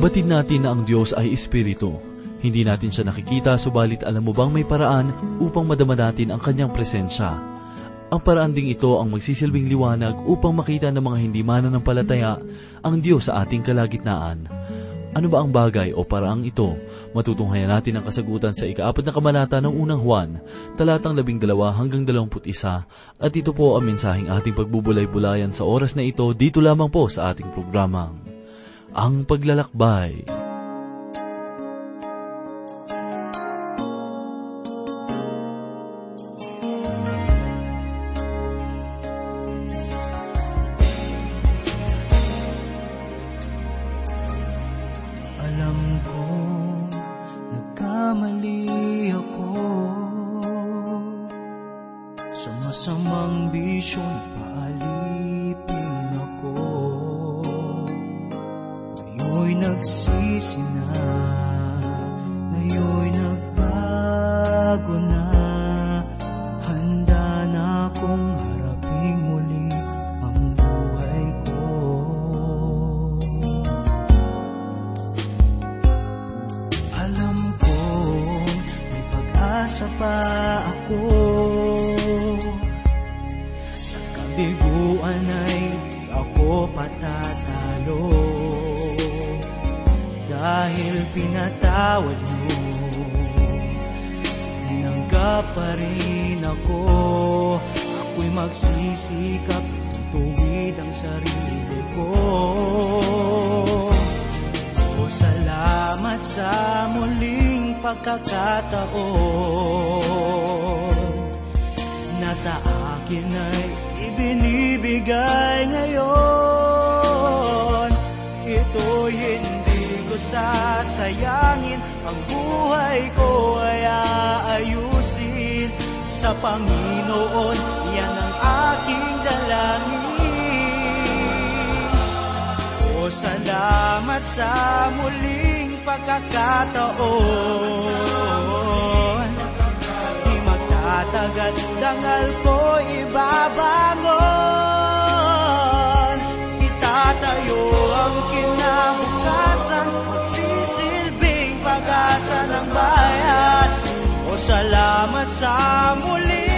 Batid natin na ang Diyos ay Espiritu. Hindi natin siya nakikita, subalit alam mo bang may paraan upang madama natin ang kanyang presensya? Ang paraan ding ito ang magsisilbing liwanag upang makita ng mga hindi mananampalataya ang Diyos sa ating kalagitnaan. Ano ba ang bagay o paraang ito? Matutunghayan natin ang kasagutan sa ikaapat na kabanata ng unang Juan, talatang labing dalawa hanggang dalawamput isa, at ito po ang mensaheng ating pagbubulay-bulayan sa oras na ito dito lamang po sa ating programang, Ang Paglalakbay. Pagkakataon Na sa akin ay ibinibigay ngayon. Ito'y hindi ko sasayangin. Ang buhay ko ay aayusin. Sa Panginoon, yan ang aking dalangin. O salamat sa muling pagkakataon. Di magtatagal, dangal ko ibabangon Itatayo ang kinabukasan Magsisilbing pag-asa ng bayan. O salamat sa muling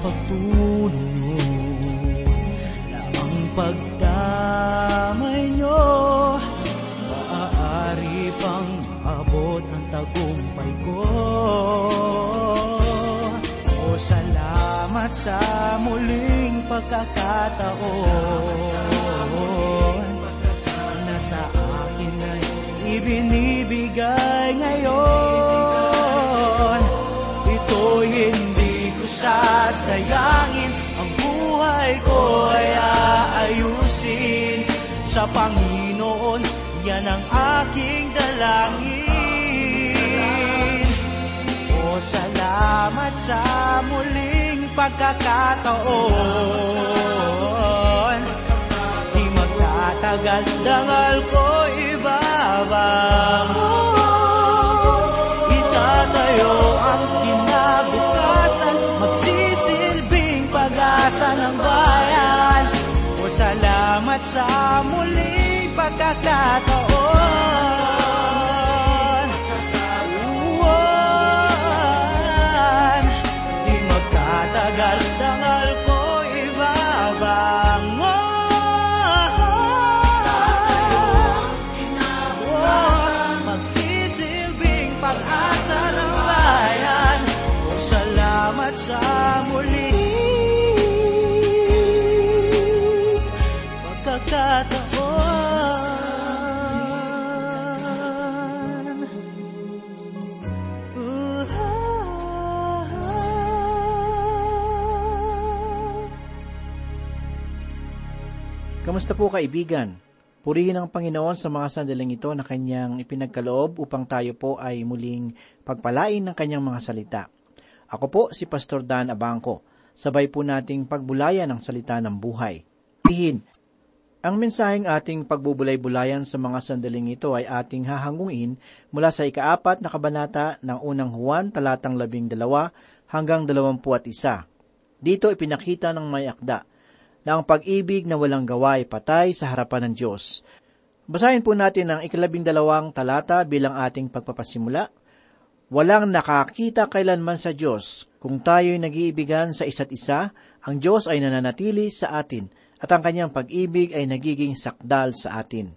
pagtulong niyo sasayangin Ang buhay ko ay aayusin. Sa Panginoon, yan ang aking dalangin. O salamat sa muling pagkakataon. Di magtatagal, dangal ko ibabangon Magsisilbing pag-asa ng bayan. O salamat sa muling pagkakataon. Pag-asa ng Kamusta po kaibigan? Purihin ang Panginoon sa mga sandaling ito na kanyang ipinagkaloob upang tayo po ay muling pagpalain ng kanyang mga salita. Ako po si Pastor Dan Abangco. Sabay po nating pagbulayan ang salita ng buhay. Purihin. Ang mensaheng ating pagbubulay-bulayan sa mga sandaling ito ay ating hahanguin mula sa ikaapat na kabanata ng unang Juan talatang labing dalawa hanggang dalawampu at isa. Dito ipinakita ng may akda na ang pag-ibig na walang gawa ay patay sa harapan ng Diyos. Basahin po natin ang ikalabing dalawang talata bilang ating pagpapasimula. Walang nakakita kailanman sa Diyos. Kung tayo'y nag-iibigan sa isa't isa, ang Diyos ay nananatili sa atin at ang kanyang pag-ibig ay nagiging sakdal sa atin.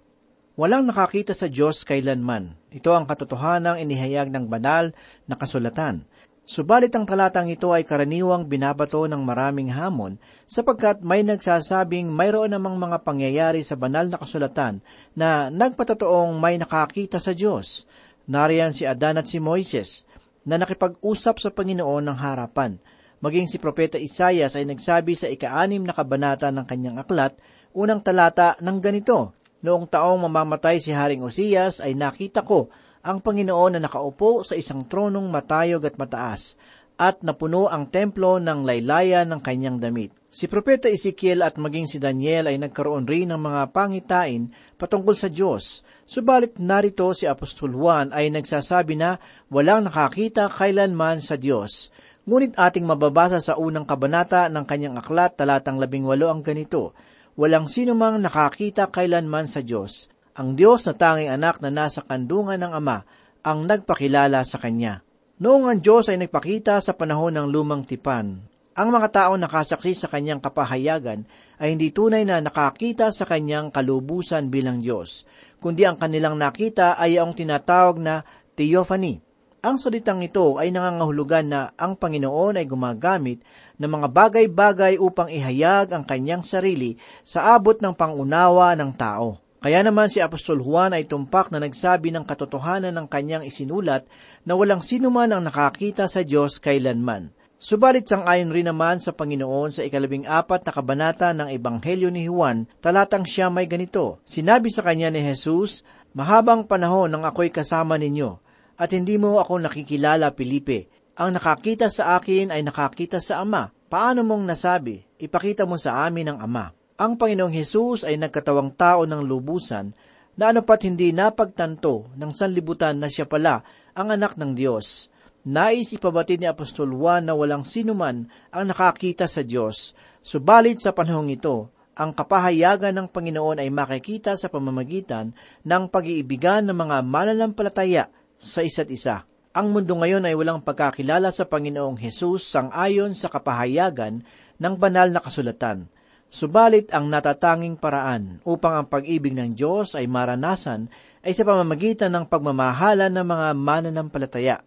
Walang nakakita sa Diyos kailanman. Ito ang katotohanang inihayag ng banal na kasulatan. Subalit ang talatang ito ay karaniwang binabato ng maraming hamon sapagkat may nagsasabing mayroon namang mga pangyayari sa banal na kasulatan na nagpatatoong may nakakita sa Diyos. Nariyan si Adan at si Moises na nakipag-usap sa Panginoon ng harapan. Maging si Propeta Isayas ay nagsabi sa ika-anim na kabanata ng kanyang aklat, unang talata ng ganito, Noong taong mamamatay si Haring Osiyas ay nakita ko ang Panginoon na nakaupo sa isang tronong matayog at mataas, at napuno ang templo ng laylayan ng kanyang damit. Si Propeta Ezekiel at maging si Daniel ay nagkaroon rin ng mga pangitain patungkol sa Diyos. Subalit narito si Apostol Juan ay nagsasabi na walang nakakita kailanman sa Diyos. Ngunit ating mababasa sa unang kabanata ng kanyang aklat talatang labing walo ang ganito, Walang sinumang nakakita kailanman sa Diyos. Ang Diyos na tanging anak na nasa kandungan ng Ama ang nagpakilala sa Kanya. Noong ang Diyos ay nagpakita sa panahon ng lumang tipan, ang mga tao nakasaksi sa Kanyang kapahayagan ay hindi tunay na nakakita sa Kanyang kalubusan bilang Diyos, kundi ang kanilang nakita ay ang tinatawag na theophany. Ang salitang ito ay nangangahulugan na ang Panginoon ay gumagamit ng mga bagay-bagay upang ihayag ang kanyang sarili sa abot ng pangunawa ng tao. Kaya naman si Apostol Juan ay tumpak na nagsabi ng katotohanan ng kanyang isinulat na walang sino man ang nakakita sa Diyos kailanman. Subalit sang-ayon rin naman sa Panginoon sa ikalabing apat na kabanata ng Ebanghelyo ni Juan, talatang siya may ganito, Sinabi sa kanya ni Jesus, Mahabang panahon nang ako'y kasama ninyo, at hindi mo ako nakikilala, Pilipe. Ang nakakita sa akin ay nakakita sa Ama. Paano mong nasabi, ipakita mo sa amin ang Ama? Ang Panginoong Hesus ay nagkatawang tao ng lubusan na anupat hindi napagtanto ng sanlibutan na siya pala ang anak ng Diyos. Nais ipabatid ni Apostol Juan na walang sinuman ang nakakita sa Diyos, subalit sa panahong ito, ang kapahayagan ng Panginoon ay makikita sa pamamagitan ng pag-iibigan ng mga mananampalataya sa isa't isa. Ang mundo ngayon ay walang pagkakilala sa Panginoong Hesus sang ayon sa kapahayagan ng banal na kasulatan. Subalit ang natatanging paraan upang ang pag-ibig ng Diyos ay maranasan ay sa pamamagitan ng pagmamahala ng mga mananampalataya.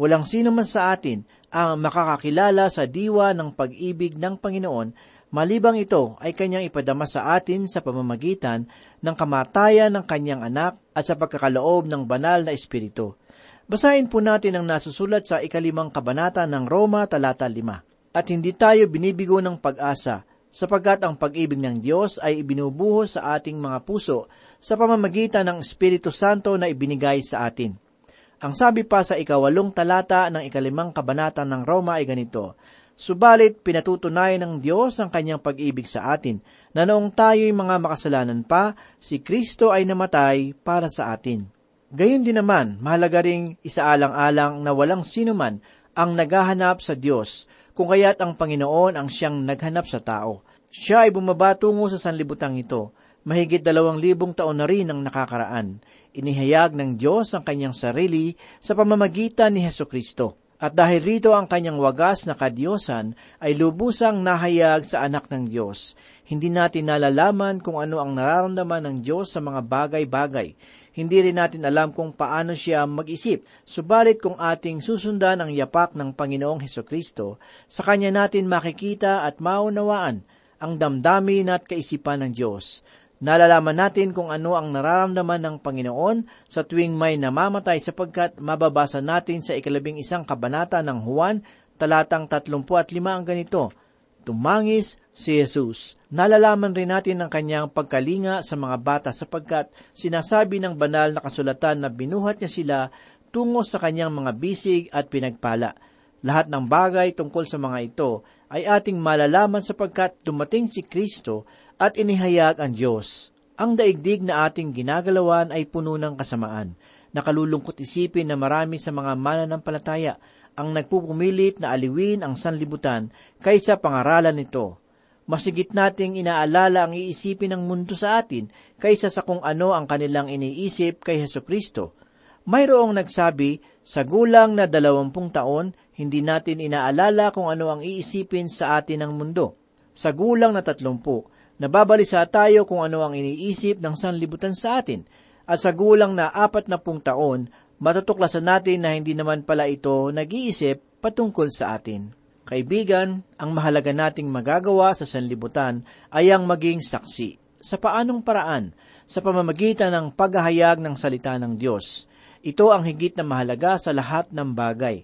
Walang sino man sa atin ang makakakilala sa diwa ng pag-ibig ng Panginoon malibang ito ay kanyang ipadama sa atin sa pamamagitan ng kamatayan ng kanyang anak at sa pagkakaloob ng banal na espiritu. Basahin po natin ang nasusulat sa ikalimang kabanata ng Roma talata 5. At hindi tayo binibigo ng pag-asa sapagkat ang pag-ibig ng Diyos ay ibinubuhos sa ating mga puso sa pamamagitan ng Espiritu Santo na ibinigay sa atin. Ang sabi pa sa ikawalong talata ng ikalimang kabanata ng Roma ay ganito, Subalit pinatutunayan ng Diyos ang kanyang pag-ibig sa atin, na noong tayo'y mga makasalanan pa, si Kristo ay namatay para sa atin. Gayon din naman, mahalaga ring isaalang-alang na walang sinuman ang naghahanap sa Diyos, kung kaya't ang Panginoon ang siyang naghanap sa tao. Siya ay bumaba tungo sa sanlibutang ito. Mahigit dalawang libong taon na rin ang nakakaraan. Inihayag ng Diyos ang kanyang sarili sa pamamagitan ni Heso Kristo. At dahil rito ang kanyang wagas na kadyosan ay lubusang nahayag sa anak ng Diyos. Hindi natin nalalaman kung ano ang nararamdaman ng Diyos sa mga bagay-bagay hindi rin natin alam kung paano siya mag-isip, subalit kung ating susundan ang yapak ng Panginoong Heso Kristo, sa Kanya natin makikita at maunawaan ang damdamin at kaisipan ng Diyos. Nalalaman natin kung ano ang nararamdaman ng Panginoon sa tuwing may namamatay sapagkat mababasa natin sa ikalabing isang kabanata ng Juan, talatang 35 ang ganito, tumangis si Jesus. Nalalaman rin natin ang kanyang pagkalinga sa mga bata sapagkat sinasabi ng banal na kasulatan na binuhat niya sila tungo sa kanyang mga bisig at pinagpala. Lahat ng bagay tungkol sa mga ito ay ating malalaman sapagkat dumating si Kristo at inihayag ang Diyos. Ang daigdig na ating ginagalawan ay puno ng kasamaan. Nakalulungkot isipin na marami sa mga mananampalataya ang nagpupumilit na aliwin ang sanlibutan kaysa pangaralan nito. Masigit nating inaalala ang iisipin ng mundo sa atin kaysa sa kung ano ang kanilang iniisip kay Heso Kristo. Mayroong nagsabi, sa gulang na dalawampung taon, hindi natin inaalala kung ano ang iisipin sa atin ng mundo. Sa gulang na tatlumpu, nababalisa tayo kung ano ang iniisip ng sanlibutan sa atin – at sa gulang na apat na pung taon, matutuklasan natin na hindi naman pala ito nag-iisip patungkol sa atin. Kaibigan, ang mahalaga nating magagawa sa sanlibutan ay ang maging saksi. Sa paanong paraan? Sa pamamagitan ng paghahayag ng salita ng Diyos. Ito ang higit na mahalaga sa lahat ng bagay.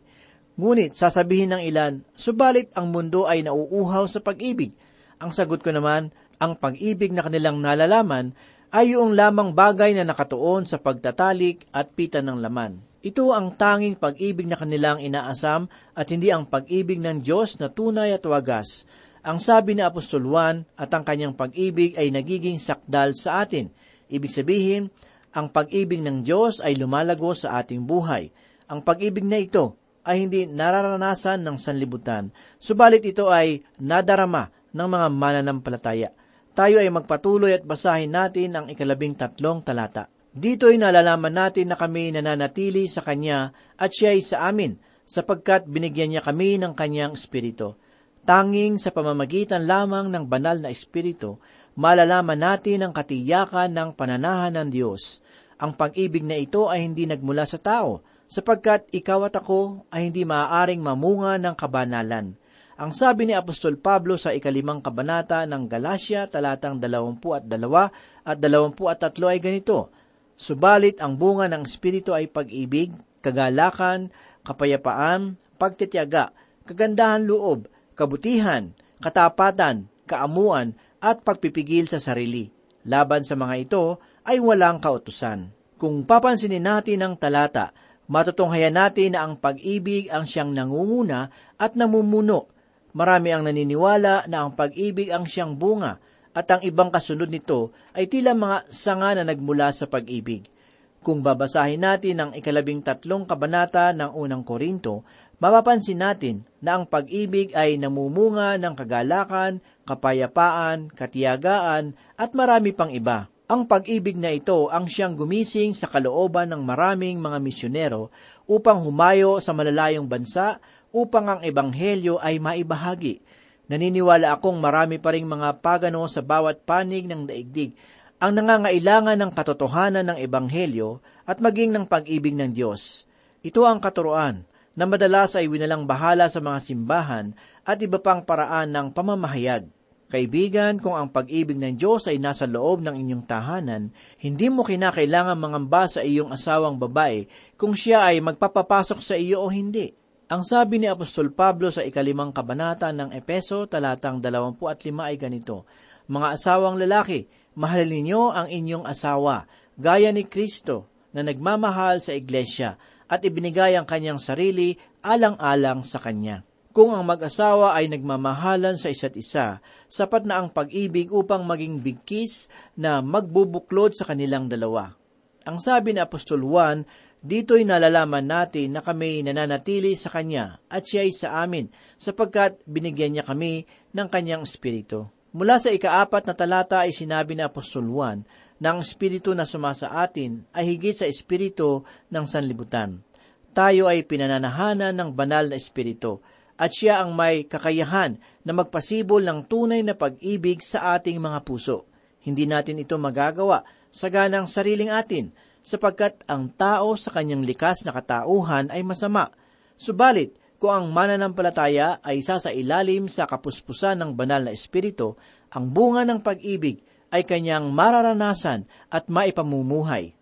Ngunit sasabihin ng ilan, subalit ang mundo ay nauuhaw sa pag-ibig. Ang sagot ko naman, ang pag-ibig na kanilang nalalaman ay yung lamang bagay na nakatuon sa pagtatalik at pita ng laman. Ito ang tanging pag-ibig na kanilang inaasam at hindi ang pag-ibig ng Diyos na tunay at wagas. Ang sabi ni Apostol Juan at ang kanyang pag-ibig ay nagiging sakdal sa atin. Ibig sabihin, ang pag-ibig ng Diyos ay lumalago sa ating buhay. Ang pag-ibig na ito ay hindi nararanasan ng sanlibutan, subalit ito ay nadarama ng mga mananampalataya tayo ay magpatuloy at basahin natin ang ikalabing tatlong talata. Dito'y nalalaman natin na kami nananatili sa Kanya at siya ay sa amin, sapagkat binigyan niya kami ng Kanyang Espiritu. Tanging sa pamamagitan lamang ng banal na Espiritu, malalaman natin ang katiyakan ng pananahan ng Diyos. Ang pag-ibig na ito ay hindi nagmula sa tao, sapagkat ikaw at ako ay hindi maaaring mamunga ng kabanalan. Ang sabi ni Apostol Pablo sa ikalimang kabanata ng Galacia, talatang dalawampu at dalawa at dalawampu at tatlo ay ganito, Subalit ang bunga ng Espiritu ay pag-ibig, kagalakan, kapayapaan, pagtitiyaga, kagandahan loob, kabutihan, katapatan, kaamuan, at pagpipigil sa sarili. Laban sa mga ito ay walang kautusan. Kung papansinin natin ang talata, matutunghayan natin na ang pag-ibig ang siyang nangunguna at namumuno Marami ang naniniwala na ang pag-ibig ang siyang bunga at ang ibang kasunod nito ay tila mga sanga na nagmula sa pag-ibig. Kung babasahin natin ang ikalabing tatlong kabanata ng unang Korinto, mapapansin natin na ang pag-ibig ay namumunga ng kagalakan, kapayapaan, katiyagaan, at marami pang iba. Ang pag-ibig na ito ang siyang gumising sa kalooban ng maraming mga misyonero upang humayo sa malalayong bansa upang ang ebanghelyo ay maibahagi. Naniniwala akong marami pa ring mga pagano sa bawat panig ng daigdig ang nangangailangan ng katotohanan ng ebanghelyo at maging ng pag-ibig ng Diyos. Ito ang katuruan na madalas ay winalang bahala sa mga simbahan at iba pang paraan ng pamamahayag. Kaibigan, kung ang pag-ibig ng Diyos ay nasa loob ng inyong tahanan, hindi mo kinakailangan mangamba sa iyong asawang babae kung siya ay magpapapasok sa iyo o hindi. Ang sabi ni Apostol Pablo sa ikalimang kabanata ng Epeso talatang 25 ay ganito, Mga asawang lalaki, mahal ninyo ang inyong asawa, gaya ni Kristo na nagmamahal sa iglesia at ibinigay ang kanyang sarili alang-alang sa kanya. Kung ang mag-asawa ay nagmamahalan sa isa't isa, sapat na ang pag-ibig upang maging bigkis na magbubuklod sa kanilang dalawa. Ang sabi ni Apostol Juan Dito'y nalalaman natin na kami nananatili sa Kanya at siya ay sa amin sapagkat binigyan niya kami ng Kanyang Espiritu. Mula sa ikaapat na talata ay sinabi ni Apostol Juan na ang Espiritu na sumasa atin ay higit sa Espiritu ng sanlibutan. Tayo ay pinananahanan ng banal na Espiritu at siya ang may kakayahan na magpasibol ng tunay na pag-ibig sa ating mga puso. Hindi natin ito magagawa sa ganang sariling atin, sapagkat ang tao sa kanyang likas na katauhan ay masama. Subalit, kung ang mananampalataya ay isa sa ilalim sa kapuspusan ng banal na espiritu, ang bunga ng pag-ibig ay kanyang mararanasan at maipamumuhay.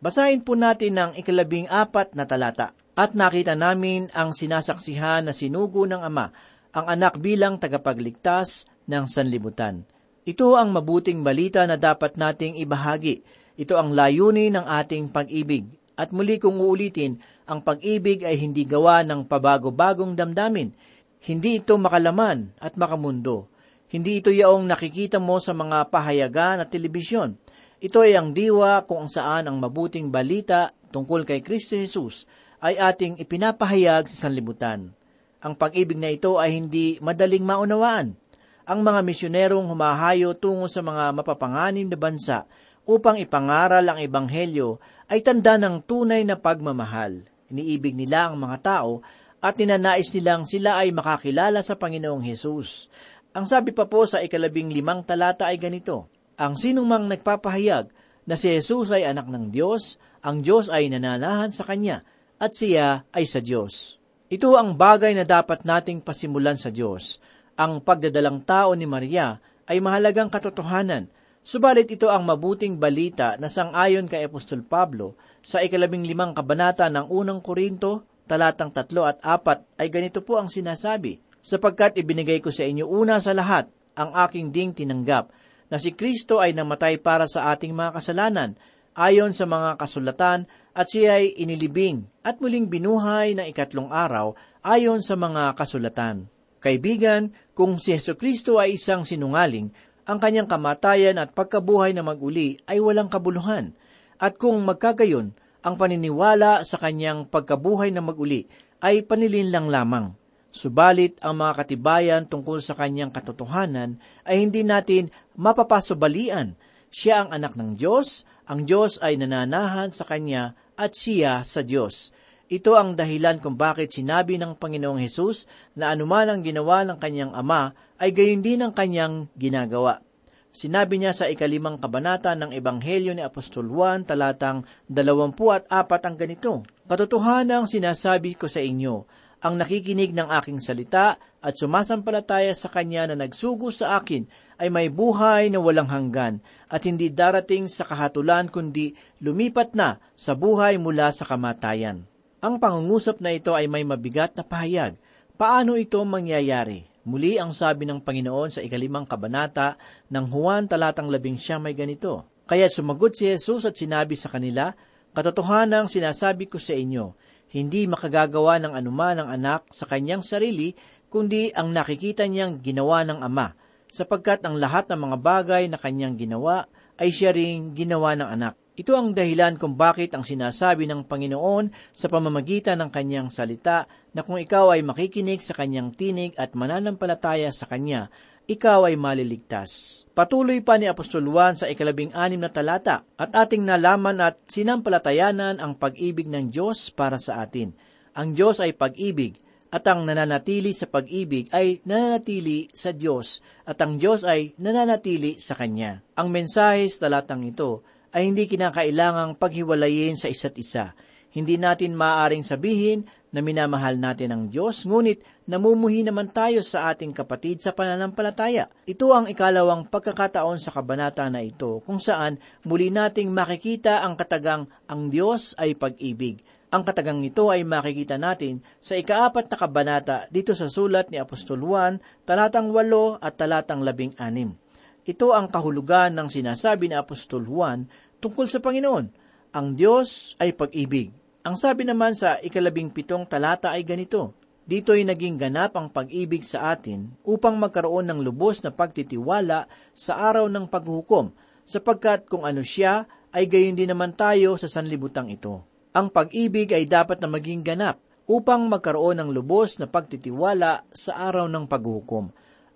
Basahin po natin ang ikalabing apat na talata. At nakita namin ang sinasaksihan na sinugo ng Ama ang anak bilang tagapagligtas ng sanlibutan. Ito ang mabuting balita na dapat nating ibahagi. Ito ang layunin ng ating pag-ibig. At muli kong uulitin, ang pag-ibig ay hindi gawa ng pabago-bagong damdamin. Hindi ito makalaman at makamundo. Hindi ito yaong nakikita mo sa mga pahayagan at telebisyon. Ito ay ang diwa kung saan ang mabuting balita tungkol kay Kristo Jesus ay ating ipinapahayag sa sanlibutan. Ang pag-ibig na ito ay hindi madaling maunawaan. Ang mga misyonerong humahayo tungo sa mga mapapanganim na bansa upang ipangaral ang ebanghelyo ay tanda ng tunay na pagmamahal. Iniibig nila ang mga tao at ninanais nilang sila ay makakilala sa Panginoong Hesus. Ang sabi pa po sa ikalabing limang talata ay ganito, Ang sinumang nagpapahayag na si Jesus ay anak ng Diyos, ang Diyos ay nananahan sa Kanya, at siya ay sa Diyos. Ito ang bagay na dapat nating pasimulan sa Diyos. Ang pagdadalang tao ni Maria ay mahalagang katotohanan, subalit ito ang mabuting balita na sangayon kay Apostol Pablo sa ikalabing limang kabanata ng unang Korinto, talatang tatlo at apat ay ganito po ang sinasabi, sapagkat ibinigay ko sa inyo una sa lahat ang aking ding tinanggap, na si Kristo ay namatay para sa ating mga kasalanan, ayon sa mga kasulatan at siya ay inilibing at muling binuhay ng ikatlong araw ayon sa mga kasulatan. Kaibigan, kung si Yeso Kristo ay isang sinungaling, ang kanyang kamatayan at pagkabuhay na maguli ay walang kabuluhan. At kung magkagayon, ang paniniwala sa kanyang pagkabuhay na maguli ay panilinlang lamang. Subalit ang mga katibayan tungkol sa kanyang katotohanan ay hindi natin mapapasubalian. Siya ang anak ng Diyos, ang Diyos ay nananahan sa kanya at siya sa Diyos. Ito ang dahilan kung bakit sinabi ng Panginoong Hesus na anuman ang ginawa ng kanyang ama ay gayon din ang kanyang ginagawa. Sinabi niya sa ikalimang kabanata ng Ebanghelyo ni Apostol Juan talatang dalawampu at apat ang ganito, Katotohanang sinasabi ko sa inyo, ang nakikinig ng aking salita at sumasampalataya sa Kanya na nagsugo sa akin ay may buhay na walang hanggan at hindi darating sa kahatulan kundi lumipat na sa buhay mula sa kamatayan. Ang pangungusap na ito ay may mabigat na pahayag. Paano ito mangyayari? Muli ang sabi ng Panginoon sa ikalimang kabanata ng Juan talatang labing siya may ganito. Kaya sumagot si Jesus at sinabi sa kanila, Katotohanang sinasabi ko sa inyo, hindi makagagawa ng anuman ang anak sa kanyang sarili, kundi ang nakikita niyang ginawa ng ama, sapagkat ang lahat ng mga bagay na kanyang ginawa ay siya ring ginawa ng anak. Ito ang dahilan kung bakit ang sinasabi ng Panginoon sa pamamagitan ng kanyang salita na kung ikaw ay makikinig sa kanyang tinig at mananampalataya sa kanya, ikaw ay maliligtas. Patuloy pa ni Apostol Juan sa ikalabing anim na talata at ating nalaman at sinampalatayanan ang pag-ibig ng Diyos para sa atin. Ang Diyos ay pag-ibig at ang nananatili sa pag-ibig ay nananatili sa Diyos at ang Diyos ay nananatili sa Kanya. Ang mensahe sa talatang ito ay hindi kinakailangang paghiwalayin sa isa't isa. Hindi natin maaaring sabihin na minamahal natin ang Diyos, ngunit namumuhi naman tayo sa ating kapatid sa pananampalataya. Ito ang ikalawang pagkakataon sa kabanata na ito, kung saan muli nating makikita ang katagang ang Diyos ay pag-ibig. Ang katagang ito ay makikita natin sa ikaapat na kabanata dito sa sulat ni Apostol Juan, talatang 8 at talatang 16. Ito ang kahulugan ng sinasabi ni Apostol Juan tungkol sa Panginoon. Ang Diyos ay pag-ibig. Ang sabi naman sa ikalabing pitong talata ay ganito, Dito ay naging ganap ang pag-ibig sa atin upang magkaroon ng lubos na pagtitiwala sa araw ng paghukom, sapagkat kung ano siya, ay gayon din naman tayo sa sanlibutang ito. Ang pag-ibig ay dapat na maging ganap upang magkaroon ng lubos na pagtitiwala sa araw ng paghukom.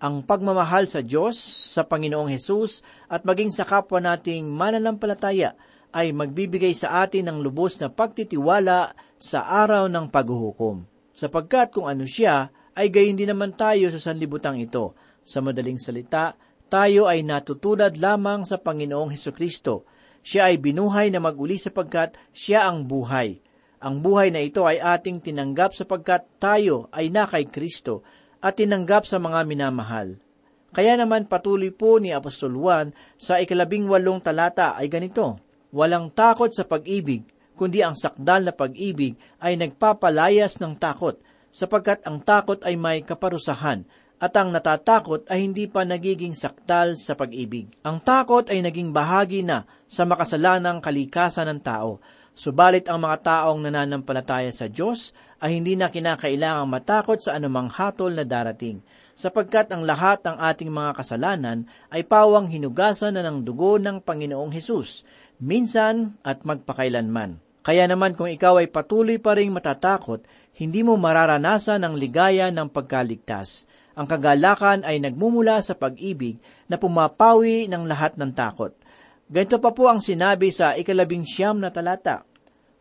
Ang pagmamahal sa Diyos, sa Panginoong Hesus at maging sa kapwa nating mananampalataya ay magbibigay sa atin ng lubos na pagtitiwala sa araw ng paghuhukom. Sapagkat kung ano siya, ay gayon din naman tayo sa sanlibutang ito. Sa madaling salita, tayo ay natutulad lamang sa Panginoong Heso Kristo siya ay binuhay na maguli sapagkat siya ang buhay. Ang buhay na ito ay ating tinanggap sapagkat tayo ay na kay Kristo at tinanggap sa mga minamahal. Kaya naman patuloy po ni Apostol Juan sa ikalabing walong talata ay ganito, Walang takot sa pag-ibig, kundi ang sakdal na pag-ibig ay nagpapalayas ng takot, sapagkat ang takot ay may kaparusahan at ang natatakot ay hindi pa nagiging saktal sa pag-ibig. Ang takot ay naging bahagi na sa makasalanang kalikasan ng tao. Subalit ang mga taong nananampalataya sa Diyos ay hindi na kinakailangang matakot sa anumang hatol na darating, sapagkat ang lahat ng ating mga kasalanan ay pawang hinugasan na ng dugo ng Panginoong Hesus, minsan at magpakailanman. Kaya naman kung ikaw ay patuloy pa ring matatakot, hindi mo mararanasan ang ligaya ng pagkaligtas. Ang kagalakan ay nagmumula sa pag-ibig na pumapawi ng lahat ng takot. Ganito pa po ang sinabi sa ikalabing siyam na talata.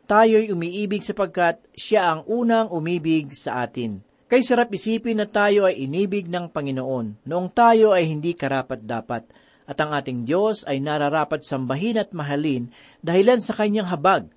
Tayo'y umiibig sapagkat siya ang unang umibig sa atin. Kay sarap isipin na tayo ay inibig ng Panginoon noong tayo ay hindi karapat-dapat at ang ating Diyos ay nararapat sambahin at mahalin dahilan sa kanyang habag.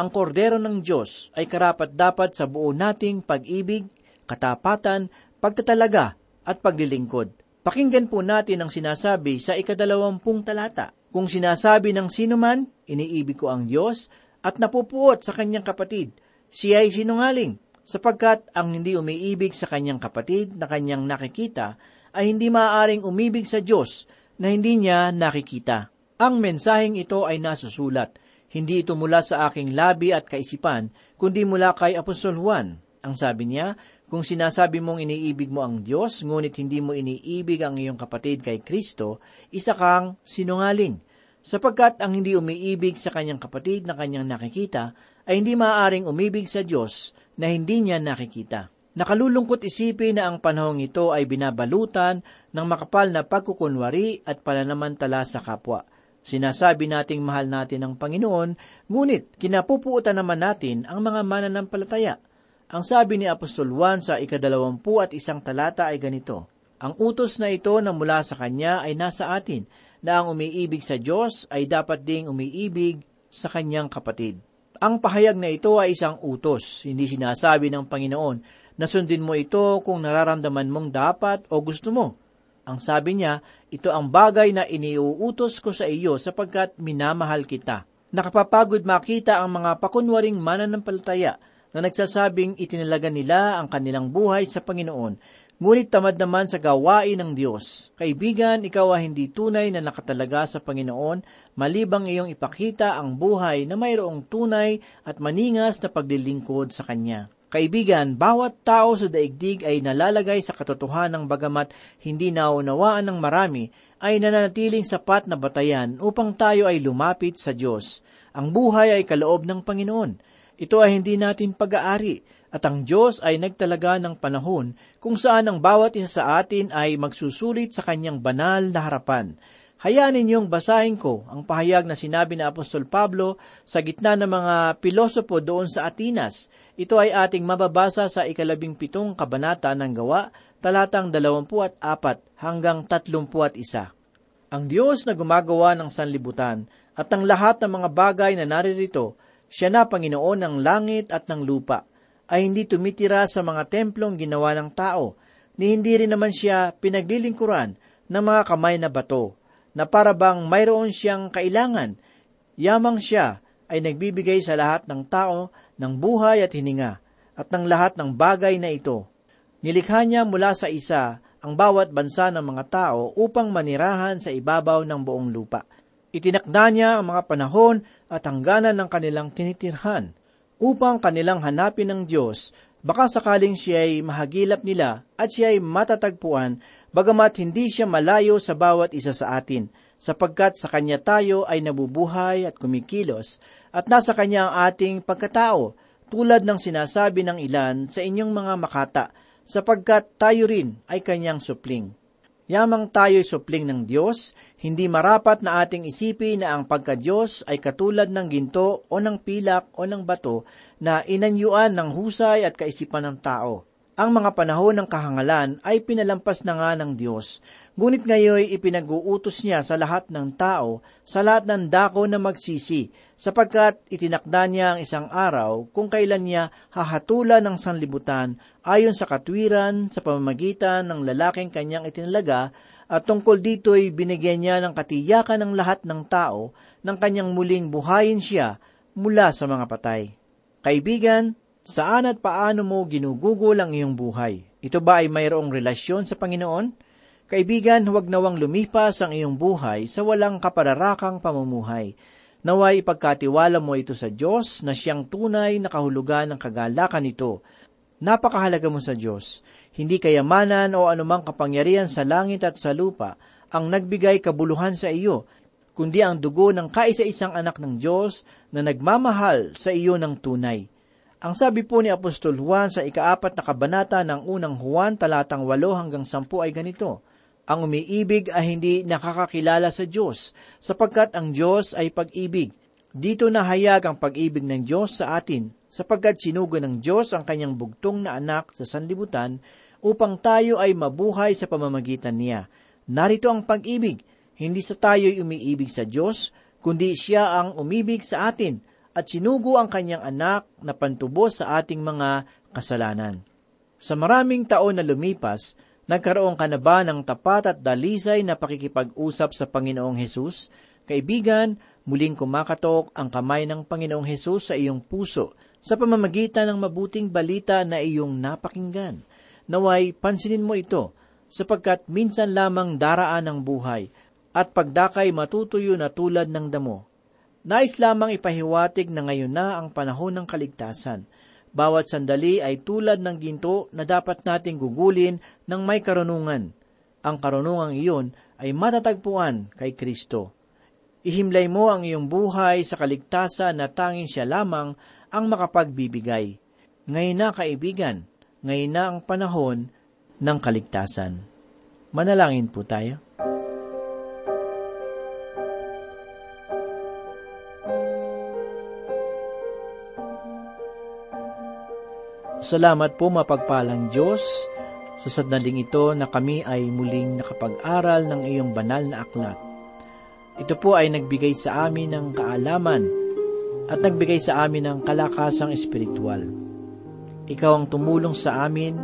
Ang kordero ng Diyos ay karapat-dapat sa buo nating pag-ibig, katapatan, pagtatalaga at paglilingkod. Pakinggan po natin ang sinasabi sa ikadalawampung talata. Kung sinasabi ng sino man, iniibig ko ang Diyos, at napupuot sa kanyang kapatid, siya ay sinungaling, sapagkat ang hindi umiibig sa kanyang kapatid na kanyang nakikita, ay hindi maaaring umibig sa Diyos na hindi niya nakikita. Ang mensaheng ito ay nasusulat. Hindi ito mula sa aking labi at kaisipan, kundi mula kay Apostol Juan. Ang sabi niya, kung sinasabi mong iniibig mo ang Diyos, ngunit hindi mo iniibig ang iyong kapatid kay Kristo, isa kang sinungaling. Sapagkat ang hindi umiibig sa kanyang kapatid na kanyang nakikita, ay hindi maaaring umibig sa Diyos na hindi niya nakikita. Nakalulungkot isipin na ang panahong ito ay binabalutan ng makapal na pagkukunwari at pananamantala sa kapwa. Sinasabi nating mahal natin ang Panginoon, ngunit kinapupuutan naman natin ang mga mananampalataya. Ang sabi ni Apostol Juan sa ikadalawampu at isang talata ay ganito, Ang utos na ito na mula sa Kanya ay nasa atin, na ang umiibig sa Diyos ay dapat ding umiibig sa kanyang kapatid. Ang pahayag na ito ay isang utos, hindi sinasabi ng Panginoon na sundin mo ito kung nararamdaman mong dapat o gusto mo. Ang sabi niya, ito ang bagay na iniuutos ko sa iyo sapagkat minamahal kita. Nakapapagod makita ang mga pakunwaring mananampalataya na nagsasabing itinalaga nila ang kanilang buhay sa Panginoon, ngunit tamad naman sa gawain ng Diyos. Kaibigan, ikaw ay hindi tunay na nakatalaga sa Panginoon, malibang iyong ipakita ang buhay na mayroong tunay at maningas na paglilingkod sa Kanya. Kaibigan, bawat tao sa daigdig ay nalalagay sa katotohanan bagamat hindi naunawaan ng marami, ay nananatiling sapat na batayan upang tayo ay lumapit sa Diyos. Ang buhay ay kaloob ng Panginoon. Ito ay hindi natin pag-aari at ang Diyos ay nagtalaga ng panahon kung saan ang bawat isa sa atin ay magsusulit sa kanyang banal na harapan. Hayaan ninyong basahin ko ang pahayag na sinabi ni Apostol Pablo sa gitna ng mga pilosopo doon sa Atinas. Ito ay ating mababasa sa ikalabing pitong kabanata ng gawa, talatang dalawampu at apat hanggang tatlumpu at isa. Ang Diyos na gumagawa ng sanlibutan at ng lahat ng mga bagay na naririto siya na Panginoon ng langit at ng lupa, ay hindi tumitira sa mga templong ginawa ng tao, ni hindi rin naman siya pinaglilingkuran ng mga kamay na bato, na para bang mayroon siyang kailangan. Yamang siya ay nagbibigay sa lahat ng tao ng buhay at hininga, at ng lahat ng bagay na ito. Nilikha niya mula sa isa ang bawat bansa ng mga tao upang manirahan sa ibabaw ng buong lupa. Itinakda niya ang mga panahon at hangganan ng kanilang tinitirhan upang kanilang hanapin ng Diyos, baka sakaling siya ay mahagilap nila at siya ay matatagpuan, bagamat hindi siya malayo sa bawat isa sa atin, sapagkat sa Kanya tayo ay nabubuhay at kumikilos, at nasa Kanya ang ating pagkatao, tulad ng sinasabi ng ilan sa inyong mga makata, sapagkat tayo rin ay Kanyang supling. Yamang tayo'y supling ng Diyos, hindi marapat na ating isipin na ang pagka-Diyos ay katulad ng ginto o ng pilak o ng bato na inanyuan ng husay at kaisipan ng tao. Ang mga panahon ng kahangalan ay pinalampas na nga ng Diyos, ngunit ngayon ipinag-uutos niya sa lahat ng tao, sa lahat ng dako na magsisi, sapagkat itinakda niya ang isang araw kung kailan niya hahatulan ng sanlibutan ayon sa katwiran sa pamamagitan ng lalaking kanyang itinalaga at tungkol dito'y binigyan niya ng katiyakan ng lahat ng tao ng kanyang muling buhayin siya mula sa mga patay. Kaibigan, Saan at paano mo ginugugol ang iyong buhay? Ito ba ay mayroong relasyon sa Panginoon? Kaibigan, huwag nawang lumipas ang iyong buhay sa walang kapararakang pamumuhay. Naway ipagkatiwala mo ito sa Diyos na siyang tunay na kahulugan ng kagalakan nito. Napakahalaga mo sa Diyos. Hindi kayamanan o anumang kapangyarihan sa langit at sa lupa ang nagbigay kabuluhan sa iyo, kundi ang dugo ng kaisa-isang anak ng Diyos na nagmamahal sa iyo ng tunay. Ang sabi po ni Apostol Juan sa ikaapat na kabanata ng unang Juan talatang walo hanggang sampu ay ganito, Ang umiibig ay hindi nakakakilala sa Diyos, sapagkat ang Diyos ay pag-ibig. Dito nahayag ang pag-ibig ng Diyos sa atin, sapagkat sinugo ng Diyos ang kanyang bugtong na anak sa sanlibutan, upang tayo ay mabuhay sa pamamagitan niya. Narito ang pag-ibig, hindi sa tayo'y umiibig sa Diyos, kundi siya ang umibig sa atin, at sinugo ang kanyang anak na pantubos sa ating mga kasalanan. Sa maraming taon na lumipas, nagkaroon ka na ba ng tapat at dalisay na pakikipag-usap sa Panginoong Hesus? Kaibigan, muling kumakatok ang kamay ng Panginoong Hesus sa iyong puso sa pamamagitan ng mabuting balita na iyong napakinggan. Naway, pansinin mo ito, sapagkat minsan lamang daraan ang buhay, at pagdakay matutuyo na tulad ng damo. Nais lamang ipahiwatig na ngayon na ang panahon ng kaligtasan. Bawat sandali ay tulad ng ginto na dapat nating gugulin ng may karunungan. Ang karunungang iyon ay matatagpuan kay Kristo. Ihimlay mo ang iyong buhay sa kaligtasan na tanging siya lamang ang makapagbibigay. Ngayon na kaibigan, ngayon na ang panahon ng kaligtasan. Manalangin po tayo. Salamat po mapagpalang Diyos sa sandaling ito na kami ay muling nakapag-aral ng iyong banal na aklat. Ito po ay nagbigay sa amin ng kaalaman at nagbigay sa amin ng kalakasang espiritual. Ikaw ang tumulong sa amin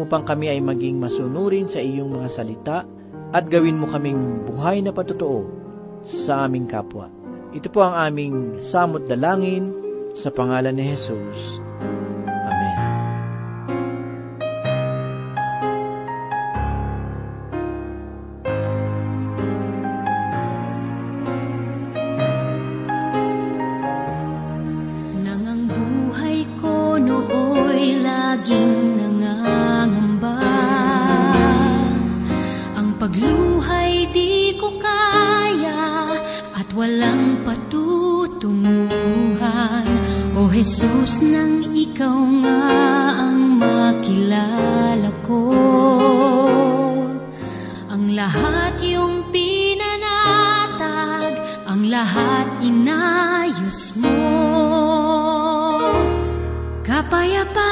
upang kami ay maging masunurin sa iyong mga salita at gawin mo kaming buhay na patotoo sa aming kapwa. Ito po ang aming samot dalangin sa pangalan ni Jesus. Mo Kapayapaan